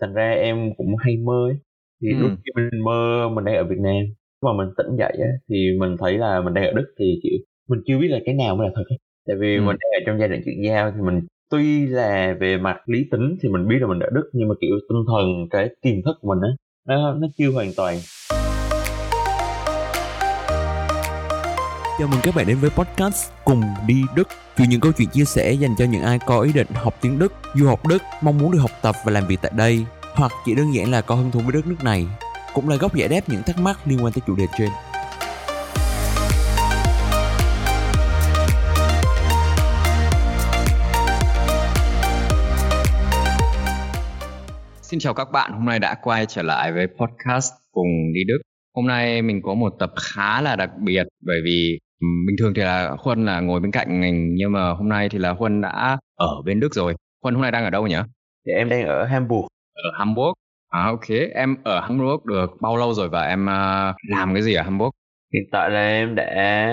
thành ra em cũng hay mơ ấy. thì Ừ. lúc khi mình mơ mình đang ở Việt Nam mà mình tỉnh dậy á, thì mình thấy là mình đang ở Đức thì kiểu mình chưa biết là cái nào mới là thật ấy. tại vì Ừ. mình đang ở trong giai đoạn chuyển giao thì mình tuy là về mặt lý tính thì mình biết là mình ở Đức nhưng mà kiểu tinh thần cái tiềm thức của mình á nó nó chưa hoàn toàn Chào mừng các bạn đến với podcast Cùng đi Đức Chuyện những câu chuyện chia sẻ dành cho những ai có ý định học tiếng Đức, du học Đức, mong muốn được học tập và làm việc tại đây Hoặc chỉ đơn giản là có hứng thú với đất nước này Cũng là góc giải đáp những thắc mắc liên quan tới chủ đề trên Xin chào các bạn, hôm nay đã quay trở lại với podcast cùng đi Đức. Hôm nay mình có một tập khá là đặc biệt bởi vì bình thường thì là Huân là ngồi bên cạnh mình nhưng mà hôm nay thì là Huân đã ở bên Đức rồi. Huân hôm nay đang ở đâu nhỉ? thì em đang ở Hamburg Ở Hamburg. À ok, em ở Hamburg được bao lâu rồi và em à, làm cái gì ở Hamburg? hiện tại là em đã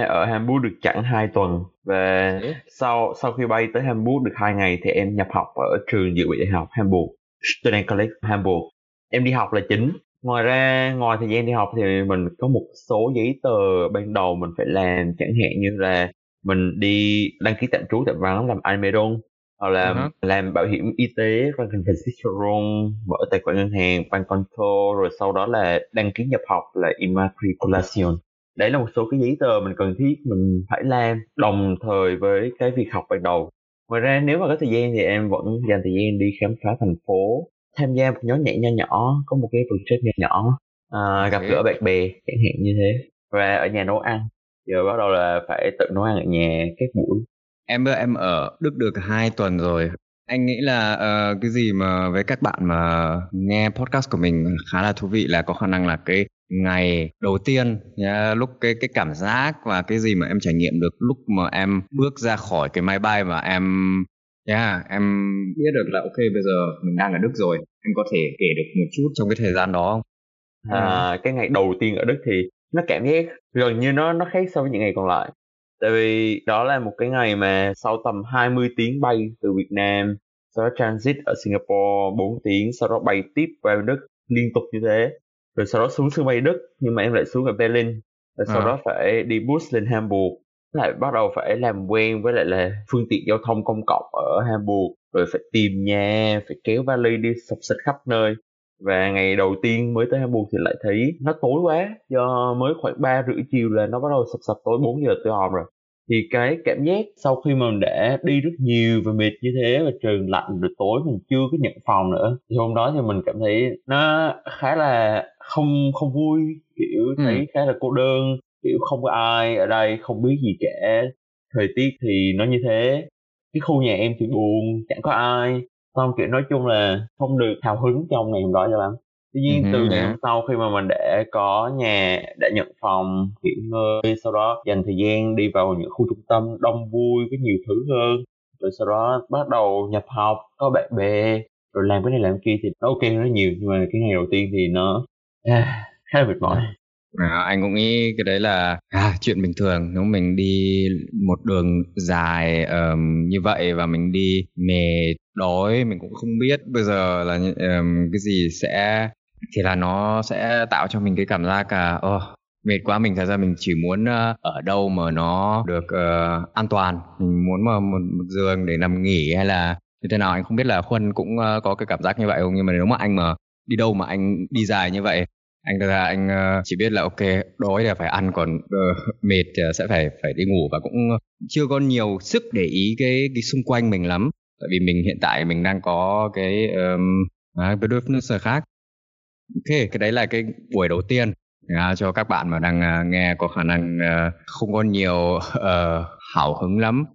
ở Hamburg được chẳng 2 tuần và sau sau khi bay tới Hamburg được hai ngày thì em nhập học ở trường dự bị đại học Hamburg Student College Hamburg em đi học là chính ngoài ra ngoài thời gian đi học thì mình có một số giấy tờ ban đầu mình phải làm. Chẳng hạn như là mình đi đăng ký tạm trú tạm vắng làm Almedon hoặc là hứ. làm bảo hiểm y tế Krankenversicherung mở tài khoản ngân hàng Bankkonto rồi sau đó là đăng ký nhập học là Immatriculation. Đấy là một số cái giấy tờ mình cần thiết mình phải làm đồng thời với cái việc học ban đầu. Ngoài ra nếu mà có thời gian thì em vẫn dành thời gian đi khám phá thành phố tham gia một nhóm nhảy nho nhỏ có một cái project nho nhỏ à, gặp gỡ bạn bè chẳng hạn như thế. Và ở nhà nấu ăn giờ bắt đầu là phải tự nấu ăn ở nhà các buổi. Em em ở Đức được 2 tuần rồi. Anh nghĩ là ờ, cái gì mà với các bạn mà nghe podcast của mình khá là thú vị là có khả năng là cái ngày đầu tiên nhá, lúc cái cái cảm giác và cái gì mà em trải nghiệm được lúc mà em bước ra khỏi cái máy bay và em yeah, em biết được là ok bây giờ mình đang ở Đức rồi. Em có thể kể được một chút trong cái thời gian đó không? à, cái ngày đầu tiên ở Đức thì nó cảm giác gần như nó nó khác so với những ngày còn lại tại vì đó là một cái ngày mà sau tầm 20 tiếng bay từ Việt Nam sau đó transit ở Singapore 4 tiếng sau đó bay tiếp vào Đức liên tục như thế rồi sau đó xuống sân bay Đức nhưng mà em lại xuống ở Berlin rồi sau À. đó phải đi bus lên Hamburg lại bắt đầu phải làm quen với lại là phương tiện giao thông công cộng ở Hamburg. Rồi phải tìm nhà phải kéo vali đi sọc xịt khắp nơi. Và ngày đầu tiên mới tới Hamburg thì lại thấy nó tối quá do mới khoảng ba rưỡi chiều là nó bắt đầu sập sập tối 4 giờ tối hòm rồi. Thì cái cảm giác sau khi mà mình đã đi rất nhiều và mệt như thế và trời lạnh rồi tối mình chưa có nhận phòng nữa thì hôm đó thì mình cảm thấy nó khá là không không vui kiểu Ừ. thấy khá là cô đơn kiểu không có ai ở đây không biết gì cả. Thời tiết thì nó như thế. Cái khu nhà em thì buồn chẳng có ai. Xong kiểu nói chung là không được hào hứng trong ngày hôm đó cho lắm. Tuy nhiên Ừ, từ ngày hôm sau khi mà mình đã có nhà đã nhận phòng nghỉ ngơi sau đó dành thời gian đi vào những khu trung tâm đông vui có nhiều thứ hơn. Rồi sau đó bắt đầu nhập học có bạn bè rồi làm cái này làm kia thì nó ok rất nhiều. Nhưng mà cái ngày đầu tiên thì nó à, khá là mệt mỏi À, anh cũng nghĩ cái đấy là à, chuyện bình thường. Nếu mình đi một đường dài um, như vậy và mình đi mệt đói mình cũng không biết bây giờ là um, cái gì sẽ thì là nó sẽ tạo cho mình cái cảm giác là oh, mệt quá. Mình thật ra mình chỉ muốn ở đâu mà nó được uh, an toàn. Mình muốn mà một, một giường để nằm nghỉ hay là như thế nào. Anh không biết là khuân cũng uh, có cái cảm giác như vậy không? Nhưng mà nếu mà anh mà đi đâu mà anh đi dài như vậy anh thật ra anh ờ, chỉ biết là ok đói là phải ăn còn ờ, mệt sẽ phải phải đi ngủ và cũng chưa có nhiều sức để ý cái cái xung quanh mình lắm. Tại vì mình hiện tại mình đang có cái um, bedürfnisse khác. Ok cái đấy là cái buổi đầu tiên à, cho các bạn mà đang à, nghe có khả năng à, không có nhiều ờ, hào hứng lắm.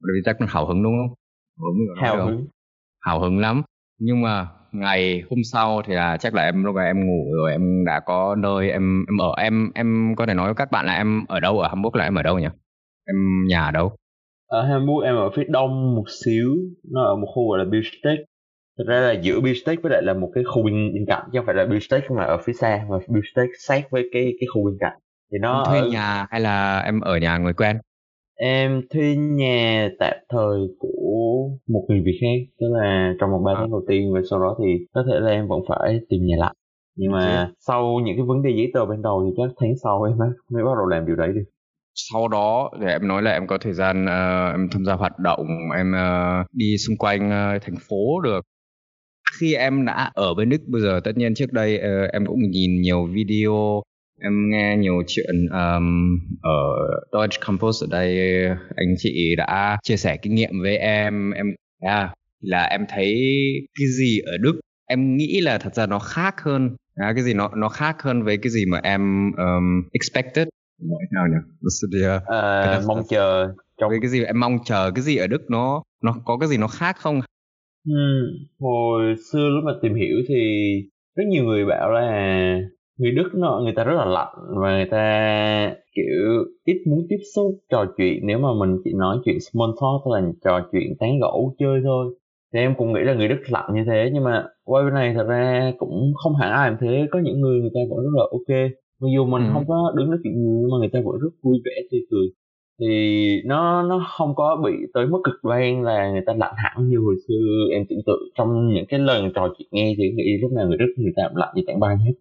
Bởi vì chắc hào hứng đúng không? Hào hứng. Hào hứng lắm. Nhưng mà ngày hôm sau thì là chắc là em lúc này em ngủ rồi em đã có nơi em em ở em em có thể nói với các bạn là em ở đâu? Ở Hamburg là em ở đâu nhỉ? Em nhà ở đâu? Ở Hamburg em ở phía đông một xíu nó ở một khu gọi là Billstedt thực ra là giữa Billstedt với lại là một cái khu bên, bên cạnh chứ không phải là Billstedt mà ở phía xa mà Billstedt sát với cái cái khu bên cạnh. Thì nó thuê ở- nhà hay là em ở nhà người quen em thuê nhà tạm thời của một người Việt khác tức là trong một ba tháng đầu tiên và sau đó thì có thể là em vẫn phải tìm nhà lại. Nhưng mà sau những cái vấn đề giấy tờ ban đầu thì chắc tháng sau em mới mới bắt đầu làm điều đấy đi. Sau đó để em nói là em có thời gian uh, em tham gia hoạt động em uh, đi xung quanh uh, thành phố được. Khi em đã ở bên Đức bây giờ tất nhiên trước đây uh, em cũng nhìn nhiều video em nghe nhiều chuyện um, ở Deutsche Campus ở đây anh chị đã chia sẻ kinh nghiệm với em. Em à, là em thấy cái gì ở Đức em nghĩ là thật ra nó khác hơn à, cái gì nó nó khác hơn với cái gì mà em um, expected. Nói nào nhỉ? À, mong chờ trong cái gì em mong chờ cái gì ở Đức nó nó có cái gì nó khác không? Ừ, hồi xưa lúc mà tìm hiểu thì rất nhiều người bảo là người Đức nó người ta rất là lạnh và người ta kiểu ít muốn tiếp xúc trò chuyện. Nếu mà mình chỉ nói chuyện small talk tức là trò chuyện tán gẫu chơi thôi thì em cũng nghĩ là người Đức lạnh như thế. Nhưng mà qua bên này thật ra cũng không hẳn ai làm thế. Có những người người ta vẫn rất là ok. Mặc dù mình ừ. không có đứng nói chuyện nhiều nhưng mà người ta vẫn rất vui vẻ tươi cười. Thì nó nó không có bị tới mức cực đoan là người ta lạnh hẳn như hồi xưa em tưởng tượng. Trong những cái lần trò chuyện nghe thì nghĩ lúc nào người Đức người ta cũng lạnh như tảng băng hết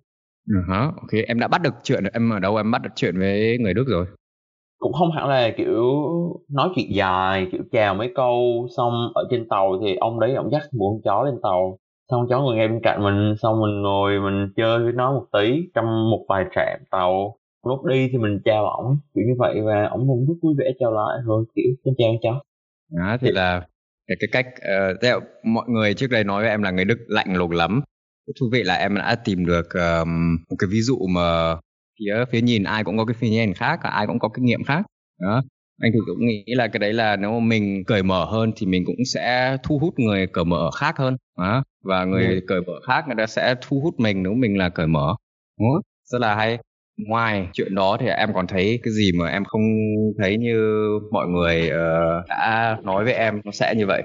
uh-huh. ok. Em đã bắt được chuyện em ở đâu em bắt được chuyện với người Đức rồi? Cũng không hẳn là kiểu nói chuyện dài kiểu chào mấy câu xong ở trên tàu thì ông đấy ông dắt một con chó lên tàu. Xong chó ngồi ngay bên cạnh mình xong mình ngồi mình chơi với nó một tí trong một vài trạm tàu. Lúc đi thì mình chào ổng kiểu như vậy và ổng cũng rất vui vẻ chào lại rồi kiểu xin chào cháu đó thì là cái, cái cách uh, mọi người trước đây nói với em là người Đức lạnh lùng lắm thú vị là em đã tìm được um, một cái ví dụ mà phía phía nhìn ai cũng có cái phía nhìn khác và ai cũng có kinh nghiệm khác đó anh thì cũng nghĩ là cái đấy là nếu mà mình cởi mở hơn thì mình cũng sẽ thu hút người cởi mở khác hơn đó. và người ừ. cởi mở khác người ta sẽ thu hút mình nếu mình là cởi mở đó. rất là hay ngoài chuyện đó thì em còn thấy cái gì mà em không thấy như mọi người uh, đã nói với em nó sẽ như vậy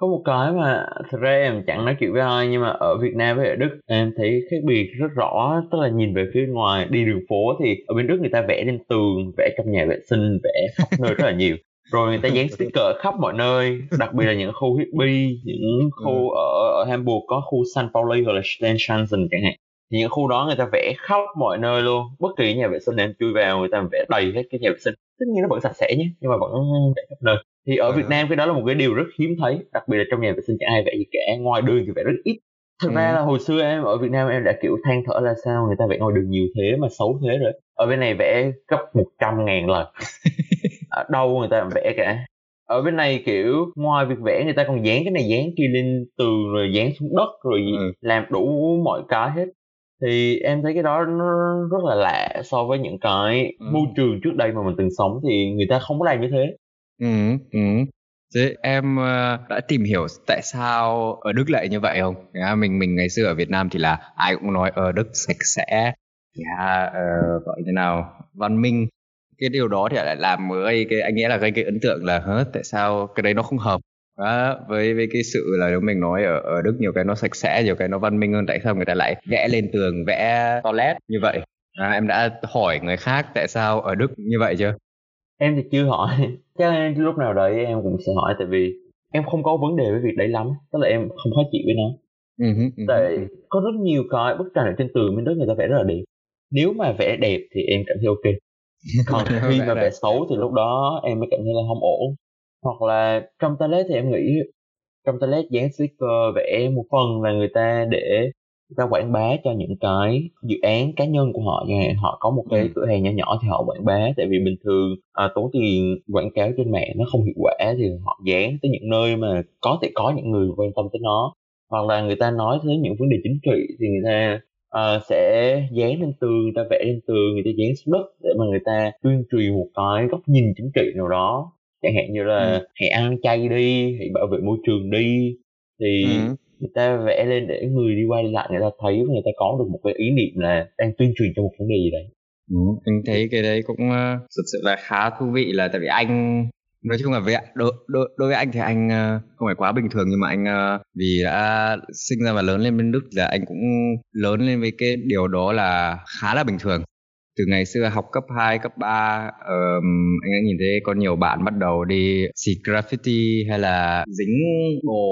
có một cái mà thật ra em chẳng nói chuyện với ai nhưng mà ở Việt Nam với ở Đức em thấy khác biệt rất rõ. Tức là nhìn về phía ngoài đi đường phố thì ở bên Đức người ta vẽ lên tường vẽ trong nhà vệ sinh vẽ khắp nơi rất là nhiều. Rồi người ta dán sticker khắp mọi nơi đặc biệt là những khu hippie những khu ừ. ở ở Hamburg có khu San Pauli hoặc là Steinschanzen chẳng hạn. Thì những khu đó người ta vẽ khắp mọi nơi luôn. Bất kỳ nhà vệ sinh em chui vào người ta vẽ đầy hết cái nhà vệ sinh. Tất nhiên nó vẫn sạch sẽ nhé nhưng mà vẫn vẽ khắp nơi thì ở à. Việt Nam cái đó là một cái điều rất hiếm thấy đặc biệt là trong nhà vệ sinh chẳng ai vẽ gì cả ngoài đường thì vẽ rất ít thực ừ. ra là hồi xưa em ở Việt Nam em đã kiểu than thở là sao người ta vẽ ngoài đường nhiều thế mà xấu thế rồi ở bên này vẽ gấp một trăm ngàn lần ở đâu người ta vẽ cả ở bên này kiểu ngoài việc vẽ người ta còn dán cái này dán kia lên tường rồi dán xuống đất rồi ừ. làm đủ mọi cái hết thì em thấy cái đó nó rất là lạ so với những cái ừ. môi trường trước đây mà mình từng sống thì người ta không có làm như thế ừ, ừ. Thế em ờ, đã tìm hiểu tại sao ở Đức lại như vậy không? Mình mình ngày xưa ở Việt Nam thì là ai cũng nói ở Đức sạch sẽ, yeah, uh, ờ, gọi thế nào văn minh. Cái điều đó thì lại làm gây cái anh nghĩ là gây cái ấn tượng là hả tại sao cái đấy nó không hợp đó, với với cái sự là nếu mình nói ở ở Đức nhiều cái nó sạch sẽ nhiều cái nó văn minh hơn tại sao người ta lại vẽ lên tường vẽ toilet như vậy à, em đã hỏi người khác tại sao ở Đức như vậy chưa em thì chưa hỏi. Chắc lúc nào đấy em cũng sẽ hỏi tại vì em không có vấn đề với việc đấy lắm. Tức là em không khó chịu với nó. Uh-huh, uh-huh. tại có rất nhiều cái bức tranh ở trên tường bên Đức người ta vẽ rất là đẹp. Nếu mà vẽ đẹp thì em cảm thấy ok. Còn khi mà vẽ xấu thì lúc đó em mới cảm thấy là không ổn. Hoặc là trong toilet thì em nghĩ trong toilet dán sticker vẽ một phần là người ta để người ta quảng bá cho những cái dự án cá nhân của họ nha họ có một cái ừ. cửa hàng nhỏ nhỏ thì họ quảng bá tại vì bình thường à, tốn tiền quảng cáo trên mạng nó không hiệu quả thì họ dán tới những nơi mà có thể có những người quan tâm tới nó hoặc là người ta nói tới những vấn đề chính trị thì người ta uh, sẽ dán lên tường người ta vẽ lên tường người ta dán xuống đất để mà người ta tuyên truyền một cái góc nhìn chính trị nào đó chẳng hạn như là ừ. hãy ăn chay đi hãy bảo vệ môi trường đi thì ừ người ta vẽ lên để người đi quay lại người ta thấy người ta có được một cái ý niệm là đang tuyên truyền cho một vấn đề gì đấy. Ừ, anh thấy cái đấy cũng ờ, uh, thực sự là khá thú vị là tại vì anh nói chung là với đối, đối, đối với anh thì anh uh, không phải quá bình thường nhưng mà anh uh, vì đã sinh ra và lớn lên bên Đức là anh cũng lớn lên với cái điều đó là khá là bình thường từ ngày xưa học cấp 2, cấp 3 um, anh đã nhìn thấy có nhiều bạn bắt đầu đi xịt graffiti hay là dính đồ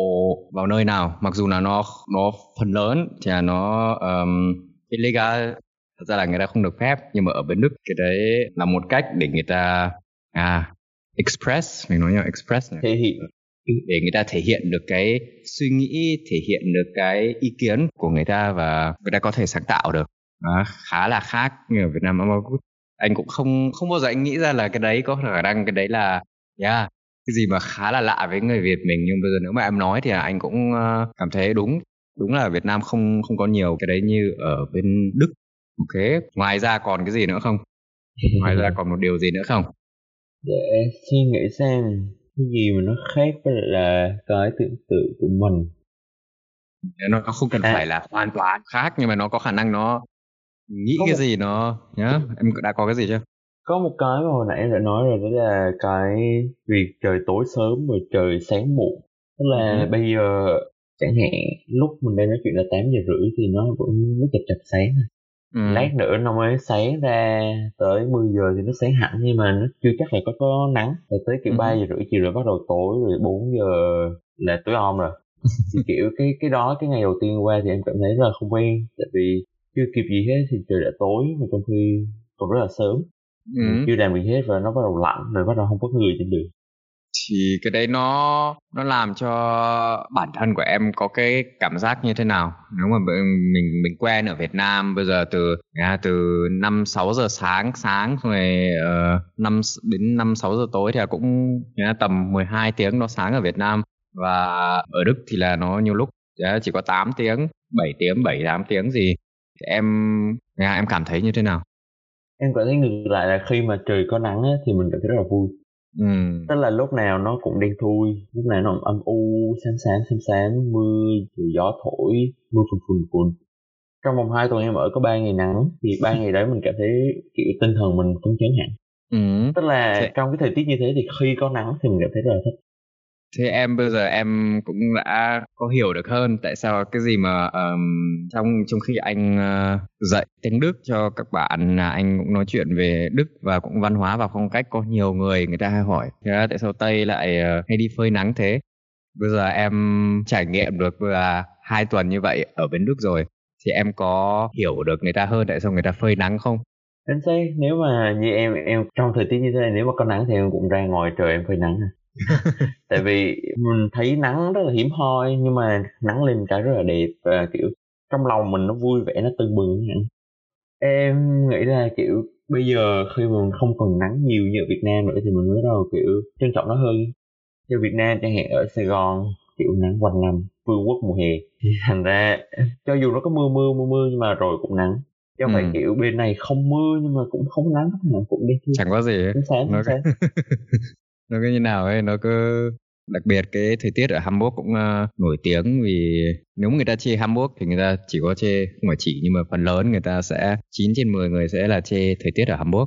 vào nơi nào mặc dù là nó nó phần lớn thì là nó um, illegal. Thật ra là người ta không được phép nhưng mà ở bên Đức cái đấy là một cách để người ta à express mình nói nhau express này. Thể hiện. Để người ta thể hiện được cái suy nghĩ thể hiện được cái ý kiến của người ta và người ta có thể sáng tạo được đó, khá là khác như ở Việt Nam anh cũng không không bao giờ anh nghĩ ra là cái đấy có khả năng cái đấy là yeah, cái gì mà khá là lạ với người Việt mình. Nhưng bây giờ nếu mà em nói thì anh cũng uh, cảm thấy đúng. Đúng là Việt Nam không không có nhiều cái đấy như ở bên Đức. Ok ngoài ra còn cái gì nữa không? Ngoài ra còn một điều gì nữa không? Để suy nghĩ xem cái gì mà nó khác với là cái tưởng tượng của mình. Nó không cần à. phải là hoàn toàn khác nhưng mà nó có khả năng nó nghĩ có cái một... gì nó nhá. Em đã có cái gì chưa? Có một cái mà hồi nãy em đã nói rồi đó là cái việc trời tối sớm rồi trời sáng muộn. Tức là ừ. bây giờ chẳng hạn lúc mình đang nói chuyện là 8 giờ rưỡi thì nó vẫn mới chập chập sáng ừ. lát nữa nó mới sáng ra tới 10 giờ thì nó sáng hẳn nhưng mà nó chưa chắc là có có nắng. Rồi tới kiểu ừ. 3 giờ rưỡi chiều rồi bắt đầu tối rồi 4 giờ là tối om rồi. Thì kiểu cái cái đó cái ngày đầu tiên qua thì em cảm thấy rất là không quen. Tại vì chưa kịp gì hết thì trời đã tối mà trong khi còn rất là sớm. Ừ. chưa làm gì hết và nó bắt đầu lạnh rồi bắt đầu không có người trên đường. Thì cái đấy nó nó làm cho bản thân của em có cái cảm giác như thế nào? Nếu mà mình mình quen ở Việt Nam bây giờ từ từ năm sáu giờ sáng sáng rồi uh, năm đến năm sáu giờ tối thì cũng tầm 12 tiếng nó sáng ở Việt Nam. Và ở Đức thì là nó nhiều lúc chỉ có 8 tiếng 7 tiếng 7 8 tiếng gì em nghe em cảm thấy như thế nào? Em cảm thấy ngược lại là khi mà trời có nắng á, thì mình cảm thấy rất là vui. Ừ. tức là lúc nào nó cũng đen thui lúc nào nó cũng âm u xám xám xám xám mưa gió thổi mưa phùn phùn phùn. Trong vòng hai tuần em ở có ba ngày nắng thì ba ngày đấy mình cảm thấy kiểu tinh thần mình phấn chấn hẳn. Ừ. tức là Thế... trong cái thời tiết như thế thì khi có nắng thì mình cảm thấy rất là thích thế em bây giờ em cũng đã có hiểu được hơn tại sao cái gì mà um, trong trong khi anh uh, dạy tiếng Đức cho các bạn là anh cũng nói chuyện về Đức và cũng văn hóa và phong cách có nhiều người người ta hay hỏi thế tại sao Tây lại uh, hay đi phơi nắng thế? Bây giờ em trải nghiệm được là hai tuần như vậy ở bên Đức rồi thì em có hiểu được người ta hơn tại sao người ta phơi nắng không? Anh thấy nếu mà như em em trong thời tiết như thế này nếu mà có nắng thì em cũng ra ngoài trời em phơi nắng tại vì mình thấy nắng rất là hiếm hoi nhưng mà nắng lên cả rất là đẹp và kiểu trong lòng mình nó vui vẻ nó tưng bừng em nghĩ là kiểu bây giờ khi mà mình không còn nắng nhiều như ở Việt Nam nữa thì mình bắt đầu kiểu trân trọng nó hơn. Như Việt Nam chẳng hạn ở Sài Gòn kiểu nắng quanh năm vương quốc mùa hè. Thành ra cho dù nó có mưa mưa mưa mưa nhưng mà rồi cũng nắng. Chứ không ừ. phải kiểu bên này không mưa nhưng mà cũng không nắng cũng đi chẳng có gì hết. Sáng, nó... sáng nó cứ như nào ấy nó cứ đặc biệt cái thời tiết ở Hamburg cũng uh, nổi tiếng vì nếu người ta chê Hamburg thì người ta chỉ có chê không phải chỉ nhưng mà phần lớn người ta sẽ 9 trên 10 người sẽ là chê thời tiết ở Hamburg.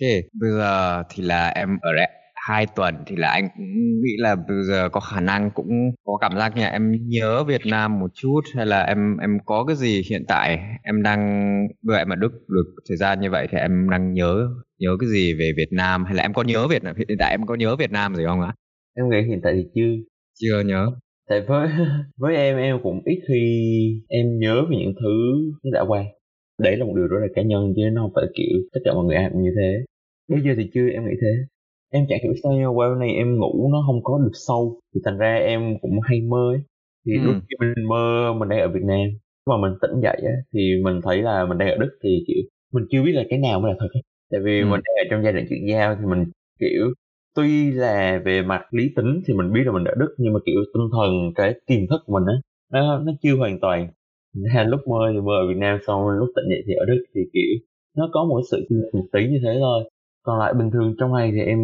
Ok, bây giờ thì là em ở lại hai tuần thì là anh cũng nghĩ là bây giờ có khả năng cũng có cảm giác như là em nhớ Việt Nam một chút hay là em em có cái gì hiện tại em đang vậy mà Đức được thời gian như vậy thì em đang nhớ nhớ cái gì về Việt Nam hay là em có nhớ Việt Nam hiện tại em có nhớ Việt Nam gì không ạ? Em nghĩ hiện tại thì chưa chưa nhớ tại với với em em cũng ít khi em nhớ về những thứ đã qua đấy là một điều rất là cá nhân chứ nó không phải kiểu tất cả mọi người ai cũng như thế bây giờ thì chưa em nghĩ thế em chẳng hiểu sao qua bên này em ngủ nó không có được sâu thì thành ra em cũng hay mơ ấy. thì ừ. lúc khi mình mơ mình đang ở Việt Nam mà mình tỉnh dậy á, thì mình thấy là mình đang ở Đức thì kiểu mình chưa biết là cái nào mới là thật ấy. Tại vì ừ. mình đang ở trong giai đoạn chuyển giao thì mình kiểu tuy là về mặt lý tính thì mình biết là mình ở Đức nhưng mà kiểu tinh thần cái tiềm thức của mình á nó nó chưa hoàn toàn. Nên lúc mơ thì mơ ở Việt Nam xong lúc tỉnh dậy thì ở Đức thì kiểu nó có một sự một tí như thế thôi. Còn lại bình thường trong ngày thì em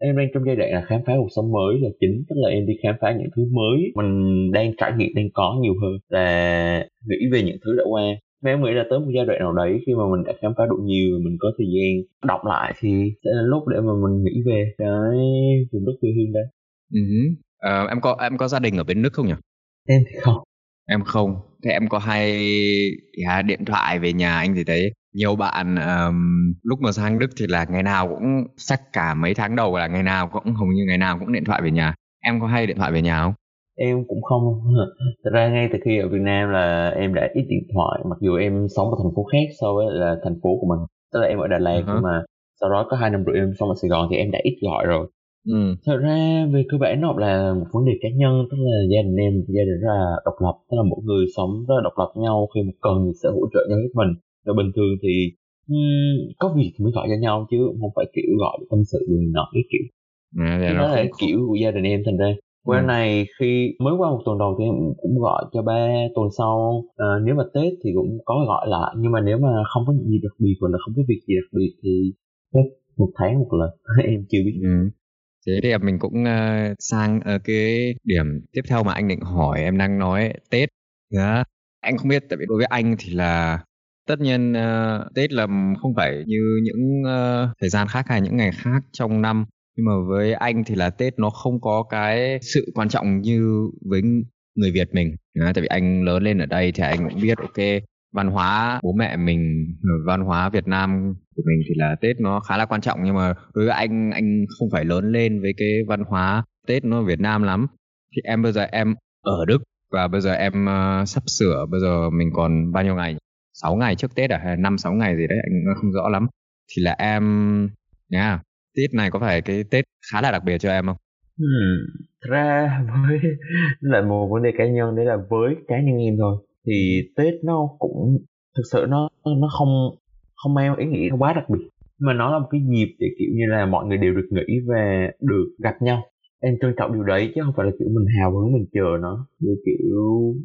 em đang trong giai đoạn là khám phá cuộc sống mới là chính tức là em đi khám phá những thứ mới. Mình đang trải nghiệm đang có nhiều hơn là nghĩ về những thứ đã qua mà em nghĩ là tới một giai đoạn nào đấy khi mà mình đã khám phá đủ nhiều mình có thời gian đọc lại thì sẽ là lúc để mà mình nghĩ về. Cái vùng đất quê hương đấy. Uh-huh. uh, em có em có gia đình ở bên nước không nhỉ? Em thì không. Em không. Thế em có hay yeah, điện thoại về nhà anh thì thấy nhiều bạn um, lúc mà sang Đức thì là ngày nào cũng chắc cả mấy tháng đầu là ngày nào cũng hầu như ngày nào cũng điện thoại về nhà. Em có hay điện thoại về nhà không em cũng không. Thật ra ngay từ khi ở Việt Nam là em đã ít điện thoại mặc dù em sống ở thành phố khác so với là thành phố của mình. Tức là em ở Đà Lạt uh-huh. mà sau đó có hai năm rưỡi em sống ở Sài Gòn thì em đã ít gọi rồi. Ừ. Thật ra về cơ bản nó là một vấn đề cá nhân tức là gia đình em gia đình rất là độc lập tức là mỗi người sống rất là độc lập nhau. Khi mà cần thì sẽ hỗ trợ nhau hết mình. Và bình thường thì um, có việc thì mới gọi cho nhau chứ không phải kiểu gọi để tâm sự đừng nọ cái kiểu. À, dạ là không... kiểu của gia đình em thành ra qua ừ. này khi mới qua một tuần đầu thì em cũng gọi cho ba tuần sau. À, nếu mà tết thì cũng có gọi lại nhưng mà nếu mà không có gì đặc biệt hoặc là không có việc gì đặc biệt thì một tháng một lần em chưa biết. Ừ. Thế thì mình cũng uh, sang uh, cái điểm tiếp theo mà anh định hỏi em đang nói tết. Đó. anh không biết tại vì đối với anh thì là tất nhiên uh, tết là không phải như những uh, thời gian khác hay những ngày khác trong năm nhưng mà với anh thì là tết nó không có cái sự quan trọng như với người việt mình. À, tại vì anh lớn lên ở đây thì anh cũng biết ok văn hóa bố mẹ mình văn hóa Việt Nam của mình thì là Tết nó khá là quan trọng. Nhưng mà đối với anh anh không phải lớn lên với cái văn hóa Tết nó Việt Nam lắm. Thì em bây giờ em ở Đức và bây giờ em uh, sắp sửa bây giờ mình còn bao nhiêu ngày 6 ngày trước Tết à? Hay năm sáu ngày gì đấy? Anh không rõ lắm. Thì là em nha Tết này có phải cái Tết khá là đặc biệt cho em không? Hmm, ra với lại một vấn đề cá nhân đấy là với cá nhân em thôi. Thì tết nó cũng thực sự nó nó không không mang ý nghĩa quá đặc biệt. Mà nó là một cái dịp để kiểu như là mọi người đều được nghỉ và được gặp nhau. Em trân trọng điều đấy chứ không phải là kiểu mình hào hứng mình chờ nó. Như kiểu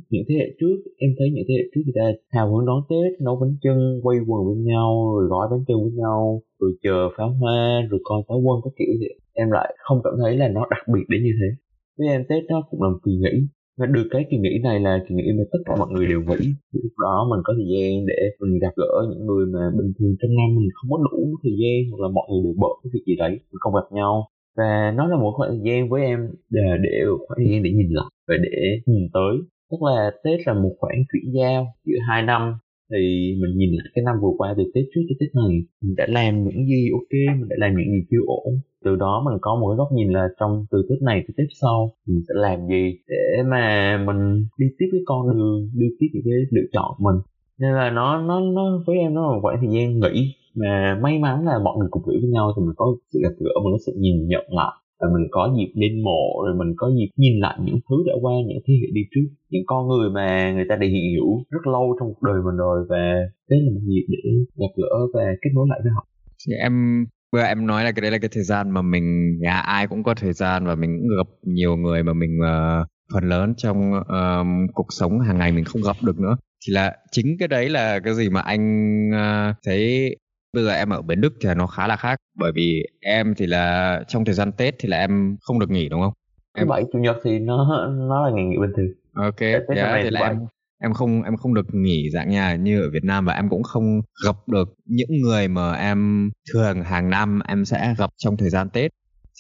những thế hệ trước em thấy những thế hệ trước người ta hào hứng đón tết nấu bánh chưng quay quần với nhau rồi gói bánh chưng với nhau rồi chờ pháo hoa, rồi coi pháo quân các kiểu thì em lại không cảm thấy là nó đặc biệt đến như thế. Với em, tết nó cũng là một kỳ nghỉ. Và được cái kỳ nghỉ này là kỳ nghỉ mà tất cả mọi người đều nghỉ lúc đó mình có thời gian để mình gặp gỡ những người mà bình thường trong năm mình không có đủ thời gian hoặc là mọi người đều bận cái việc gì đấy, mình không gặp nhau. Và nó là một khoảng thời gian với em để để, khoảng thời gian để nhìn lại và để nhìn tới. Tức là tết là một khoảng chuyển giao giữa hai năm thì mình nhìn lại cái năm vừa qua, từ tết trước tới tết này, mình đã làm những gì ok, mình đã làm những gì chưa ổn. Từ đó mình có một cái góc nhìn là trong từ tết này tới tết sau, mình sẽ làm gì để mà mình đi tiếp cái con đường, đi tiếp những cái lựa chọn của mình. Nên là nó nó nó, với em nó là một khoảng thời gian nghỉ, mà may mắn là mọi người cùng nghỉ với nhau thì mình có sự gặp gỡ, mình có sự nhìn nhận lại rồi mình có dịp lên mộ rồi mình có dịp nhìn lại những thứ đã qua những thế hệ đi trước những con người mà người ta đã hiện hữu rất lâu trong cuộc đời mình rồi. Và đấy là một dịp để gặp gỡ và kết nối lại với họ. Thì em vừa em nói là cái đấy là cái thời gian mà mình nhà ai cũng có thời gian và mình cũng gặp nhiều người mà mình uh, phần lớn trong uh, cuộc sống hàng ngày mình không gặp được nữa. Thì là chính cái đấy là cái gì mà anh uh, thấy bây giờ em ở bến đức thì nó khá là khác. Bởi vì em thì là trong thời gian tết thì là em không được nghỉ đúng không? Em bảy chủ nhật thì nó nó là ngày nghỉ bình thường. Ok tết yeah, thì là em em không em không được nghỉ dạng nhà như ở Việt Nam và em cũng không gặp được những người mà em thường hàng năm em sẽ gặp trong thời gian Tết.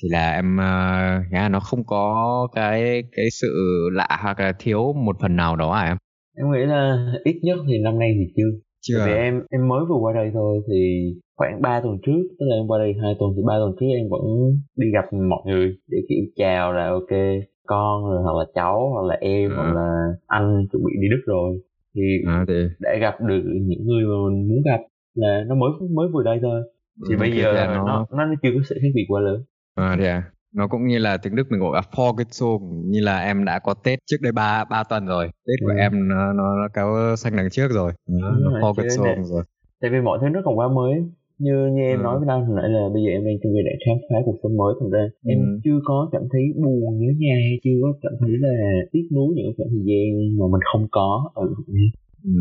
Thì là em uh, yeah, nó không có cái cái sự lạ hoặc là thiếu một phần nào đó à em? Em nghĩ là ít nhất thì năm nay thì chưa chưa vì em em mới vừa qua đây thôi thì khoảng 3 tuần trước tức là em qua đây hai tuần thì ba tuần trước em vẫn đi gặp mọi người để kiểu chào là ok con rồi hoặc là cháu hoặc là em à. hoặc là anh chuẩn bị đi đức rồi. Thì, à, thì để gặp được những người mà mình muốn gặp là nó mới mới vừa đây thôi. Thì ừ, bây giờ nó... nó nó chưa có sự khác biệt quá lớn. À thì à nó cũng như là tiếng Đức mình gọi là Vorgezogen như là em đã có Tết trước đây ba ba tuần rồi. Tết của ừ. em nó nó, nó kéo xanh đằng trước rồi. Nó, nó Vorgezogen rồi tại vì mọi thứ nó còn quá mới. Như như em ừ. nói với anh hồi nãy là bây giờ em đang trong giai đoạn khám phá cuộc sống mới thành ra ừ. em chưa có cảm thấy buồn nhớ nhà hay chưa có cảm thấy là tiếc nuối những khoảng thời gian mà mình không có ở Việt Nam Ừ.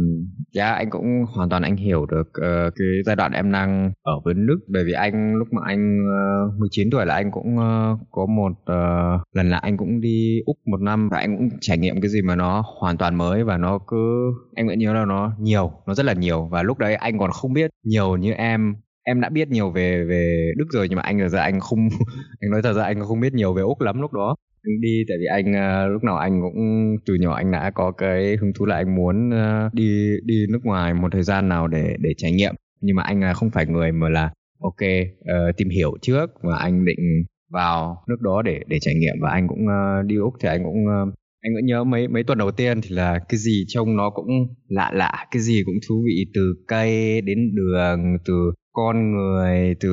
Dạ anh cũng hoàn toàn anh hiểu được uh, cái giai đoạn em đang ở với nước bởi vì anh lúc mà anh ờ, uh, 19 tuổi là anh cũng uh, có một uh, lần là anh cũng đi Úc một năm và anh cũng trải nghiệm cái gì mà nó hoàn toàn mới và nó cứ anh vẫn nhớ là nó nhiều nó rất là nhiều. Và lúc đấy anh còn không biết nhiều như em. Em đã biết nhiều về về Đức rồi nhưng mà anh giờ anh không anh nói thật ra anh không biết nhiều về Úc lắm lúc đó đi tại vì anh uh, lúc nào anh cũng từ nhỏ anh đã có cái hứng thú là anh muốn uh, đi đi nước ngoài một thời gian nào để để trải nghiệm. Nhưng mà anh ờ, không phải người mà là ok uh, tìm hiểu trước và anh định vào nước đó để để trải nghiệm. Và anh cũng uh, đi úc thì anh cũng uh, anh vẫn nhớ mấy mấy tuần đầu tiên thì là cái gì trông nó cũng lạ lạ cái gì cũng thú vị từ cây đến đường từ con người từ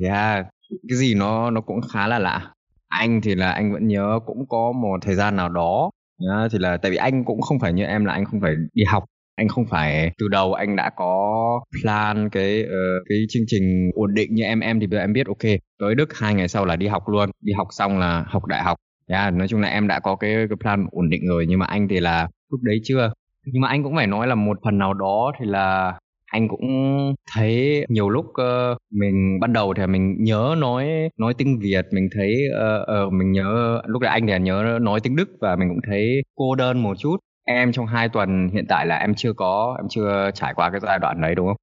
yeah, cái gì nó nó cũng khá là lạ anh thì là anh vẫn nhớ cũng có một thời gian nào đó. Nhá, thì là tại vì anh cũng không phải như em là anh không phải đi học anh không phải từ đầu anh đã có plan cái uh, cái chương trình ổn định như em em thì bây giờ em biết ok tới đức hai ngày sau là đi học luôn. Đi học xong là học đại học. Yeah, nói chung là em đã có cái, cái plan ổn định rồi nhưng mà anh thì là lúc đấy chưa. Nhưng mà anh cũng phải nói là một phần nào đó thì là anh cũng thấy nhiều lúc uh, mình ban đầu thì mình nhớ nói nói tiếng Việt mình thấy uh, uh, mình nhớ lúc đấy anh thì nhớ nói tiếng Đức và mình cũng thấy cô đơn một chút em trong hai tuần hiện tại là em chưa có em chưa trải qua cái giai đoạn đấy đúng không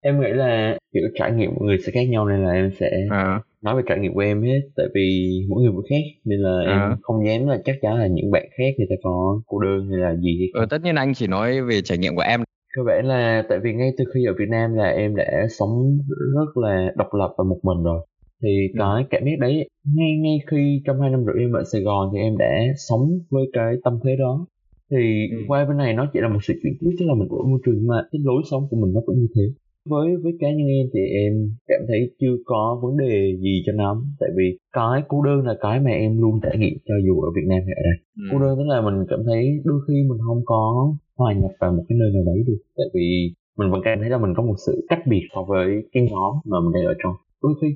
em nghĩ là kiểu trải nghiệm mọi người sẽ khác nhau nên là em sẽ à. nói về trải nghiệm của em hết tại vì mỗi người mỗi khác nên là à. em không dám là chắc chắn là những bạn khác người ta có cô đơn hay là gì hay ừ, tất nhiên anh chỉ nói về trải nghiệm của em cơ bản là tại vì ngay từ khi ở Việt Nam là em đã sống rất là độc lập và một mình rồi thì ừ. cái cảm giác đấy ngay ngay khi trong hai năm rưỡi em ở Sài Gòn thì em đã sống với cái tâm thế đó thì ừ. qua bên này nó chỉ là một sự chuyển tiếp tức là mình ở môi trường mà cái lối sống của mình nó cũng như thế với với cá nhân em thì em cảm thấy chưa có vấn đề gì cho lắm tại vì cái cô đơn là cái mà em luôn trải nghiệm cho dù ở Việt Nam hay ở đây ừ. cô đơn tức là mình cảm thấy đôi khi mình không có hòa nhập vào một cái nơi nào đấy được tại vì mình vẫn cảm thấy là mình có một sự cách biệt so với cái nhóm mà mình đang ở trong đôi khi